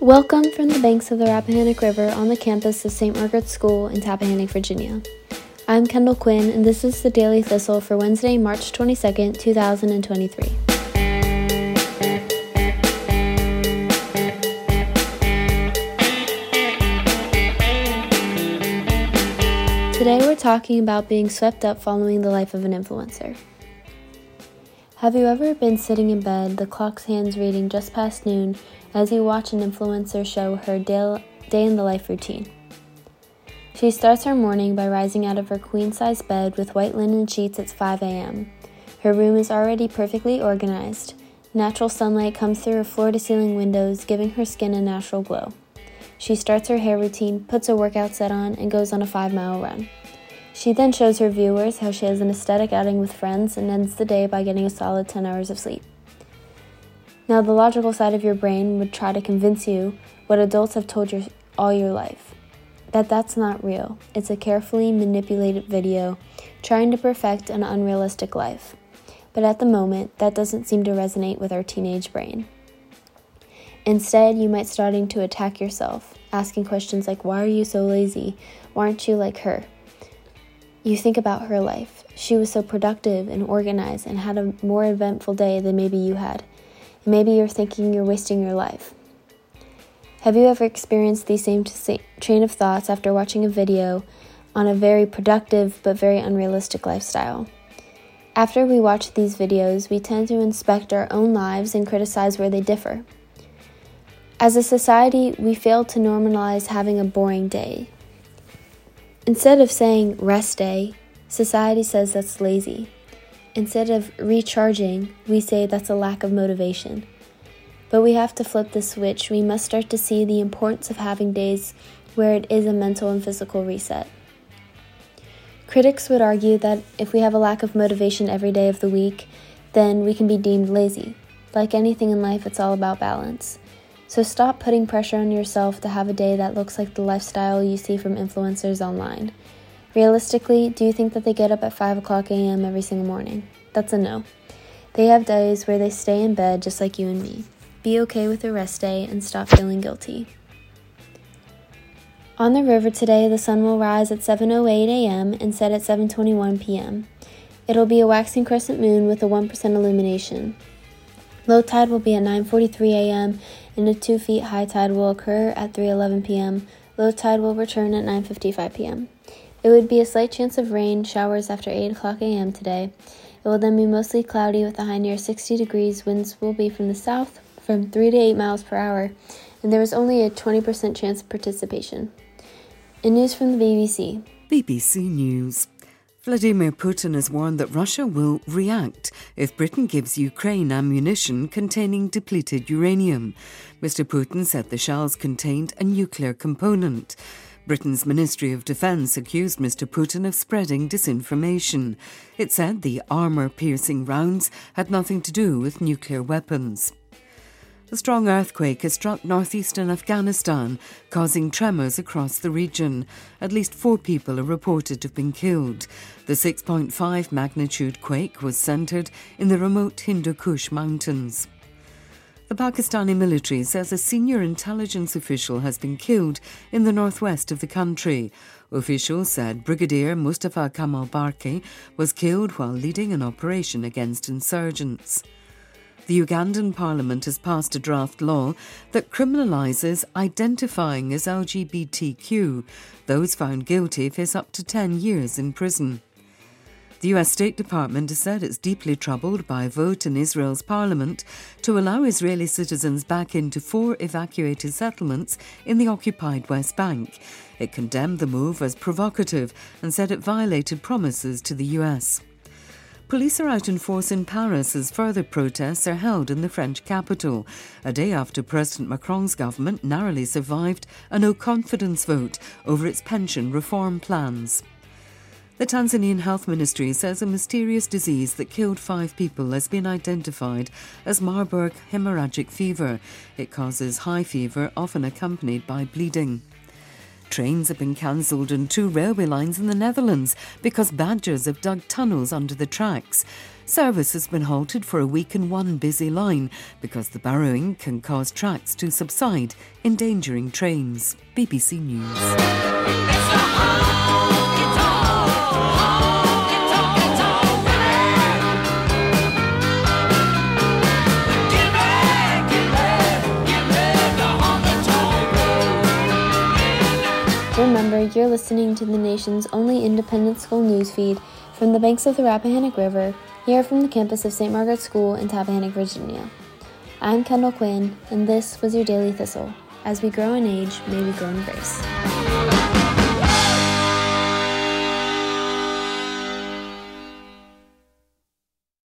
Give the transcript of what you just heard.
Welcome from the banks of the Rappahannock River on the campus of St. Margaret's School in Tappahannock, Virginia. I'm Kendall Quinn, and this is the Daily Thistle for Wednesday, March 22nd, 2023. Today we're talking about being swept up following the life of an influencer. Have you ever been sitting in bed, the clock's hands reading just past noon, as you watch an influencer show her day in the life routine? She starts her morning by rising out of her queen size bed with white linen sheets at 5 a.m. Her room is already perfectly organized. Natural sunlight comes through her floor to ceiling windows, giving her skin a natural glow. She starts her hair routine, puts a workout set on, and goes on a five mile run. She then shows her viewers how she has an aesthetic outing with friends and ends the day by getting a solid 10 hours of sleep. Now, the logical side of your brain would try to convince you what adults have told you all your life that that's not real. It's a carefully manipulated video trying to perfect an unrealistic life. But at the moment, that doesn't seem to resonate with our teenage brain. Instead, you might starting to attack yourself, asking questions like why are you so lazy? Why aren't you like her? You think about her life. She was so productive and organized and had a more eventful day than maybe you had. Maybe you're thinking you're wasting your life. Have you ever experienced the same train of thoughts after watching a video on a very productive but very unrealistic lifestyle? After we watch these videos, we tend to inspect our own lives and criticize where they differ. As a society, we fail to normalize having a boring day, Instead of saying rest day, society says that's lazy. Instead of recharging, we say that's a lack of motivation. But we have to flip the switch. We must start to see the importance of having days where it is a mental and physical reset. Critics would argue that if we have a lack of motivation every day of the week, then we can be deemed lazy. Like anything in life, it's all about balance. So stop putting pressure on yourself to have a day that looks like the lifestyle you see from influencers online. Realistically, do you think that they get up at 5 o'clock a.m. every single morning? That's a no. They have days where they stay in bed just like you and me. Be okay with a rest day and stop feeling guilty. On the river today, the sun will rise at 7:08 a.m. and set at 7:21 p.m. It'll be a waxing crescent moon with a 1% illumination. Low tide will be at 9:43 a.m. and a 2 feet high tide will occur at 3:11 p.m. Low tide will return at 9:55 p.m. It would be a slight chance of rain showers after 8 o'clock a.m. today. It will then be mostly cloudy with a high near 60 degrees. Winds will be from the south from 3 to 8 miles per hour, and there is only a 20% chance of participation. In news from the BBC. BBC News. Vladimir Putin has warned that Russia will react if Britain gives Ukraine ammunition containing depleted uranium. Mr. Putin said the shells contained a nuclear component. Britain's Ministry of Defence accused Mr. Putin of spreading disinformation. It said the armour piercing rounds had nothing to do with nuclear weapons. A strong earthquake has struck northeastern Afghanistan, causing tremors across the region. At least four people are reported to have been killed. The 6.5 magnitude quake was centered in the remote Hindu Kush Mountains. The Pakistani military says a senior intelligence official has been killed in the northwest of the country. Officials said Brigadier Mustafa Kamal Barki was killed while leading an operation against insurgents the Ugandan parliament has passed a draft law that criminalises identifying as LGBTQ. Those found guilty face up to 10 years in prison. The US State Department has said it's deeply troubled by a vote in Israel's parliament to allow Israeli citizens back into four evacuated settlements in the occupied West Bank. It condemned the move as provocative and said it violated promises to the US. Police are out in force in Paris as further protests are held in the French capital, a day after President Macron's government narrowly survived a no confidence vote over its pension reform plans. The Tanzanian Health Ministry says a mysterious disease that killed five people has been identified as Marburg hemorrhagic fever. It causes high fever, often accompanied by bleeding. Trains have been cancelled on two railway lines in the Netherlands because badgers have dug tunnels under the tracks. Service has been halted for a week in one busy line because the burrowing can cause tracks to subside, endangering trains. BBC News. You're listening to the nation's only independent school news feed from the banks of the Rappahannock River, here from the campus of St. Margaret's School in Tappahannock, Virginia. I'm Kendall Quinn, and this was your Daily Thistle. As we grow in age, may we grow in grace.